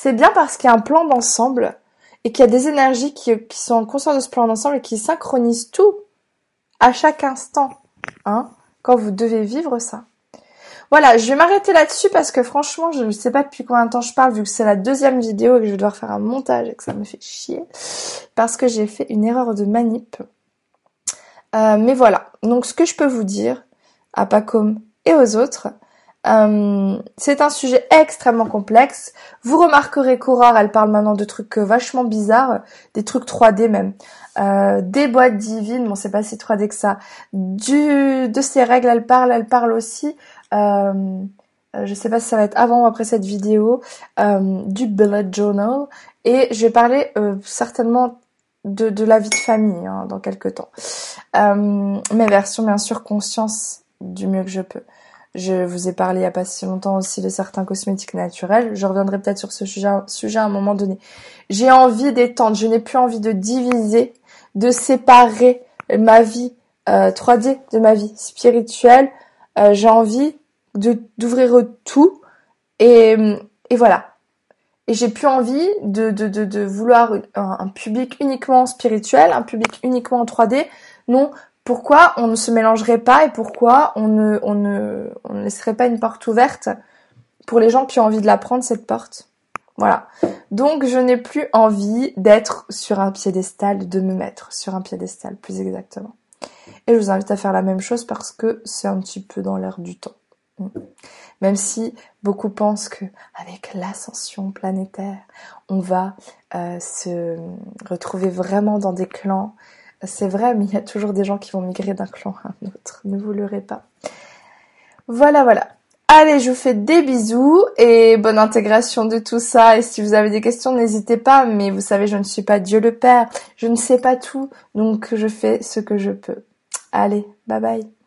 C'est bien parce qu'il y a un plan d'ensemble et qu'il y a des énergies qui, sont en conscience de ce plan d'ensemble et qui synchronisent tout à chaque instant, hein, quand vous devez vivre ça. Voilà, je vais m'arrêter là-dessus parce que franchement, je ne sais pas depuis combien de temps je parle vu que c'est la deuxième vidéo et que je vais devoir faire un montage et que ça me fait chier parce que j'ai fait une erreur de manip. Euh, mais voilà, donc ce que je peux vous dire à Pacom et aux autres, euh, c'est un sujet extrêmement complexe. Vous remarquerez qu'Aurore, elle parle maintenant de trucs euh, vachement bizarres, des trucs 3D même, euh, des boîtes divines, bon c'est pas si 3D que ça. Du, de ces règles, elle parle, elle parle aussi. Euh, je sais pas si ça va être avant ou après cette vidéo, du bullet journal. Et je vais parler certainement de, de la vie de famille hein, dans quelques temps. mes versions bien sûr conscience du mieux que je peux. Je vous ai parlé il n'y a pas si longtemps aussi de certains cosmétiques naturels. Je reviendrai peut-être sur ce sujet, à un moment donné. J'ai envie d'étendre, je n'ai plus envie de diviser, de séparer ma vie 3D euh, de ma vie spirituelle. Euh, j'ai envie d'ouvrir tout et, voilà. Et j'ai plus envie de vouloir un, un, public uniquement spirituel, un public uniquement en 3D. Non, pourquoi on ne se mélangerait pas et pourquoi on ne, laisserait pas une porte ouverte pour les gens qui ont envie de la prendre, cette porte. Voilà. Donc je n'ai plus envie d'être sur un piédestal, de me mettre sur un piédestal, plus exactement. Et je vous invite à faire la même chose parce que c'est un petit peu dans l'air du temps. Même si beaucoup pensent que avec l'ascension planétaire, on va euh, se retrouver vraiment dans des clans c'est vrai, mais il y a toujours des gens qui vont migrer d'un clan à un autre. Ne vous leurrez pas. Voilà, voilà. Allez, je vous fais des bisous et bonne intégration de tout ça. Et si vous avez des questions, n'hésitez pas. Mais vous savez, je ne suis pas Dieu le Père. Je ne sais pas tout. Donc, je fais ce que je peux. Allez, bye bye.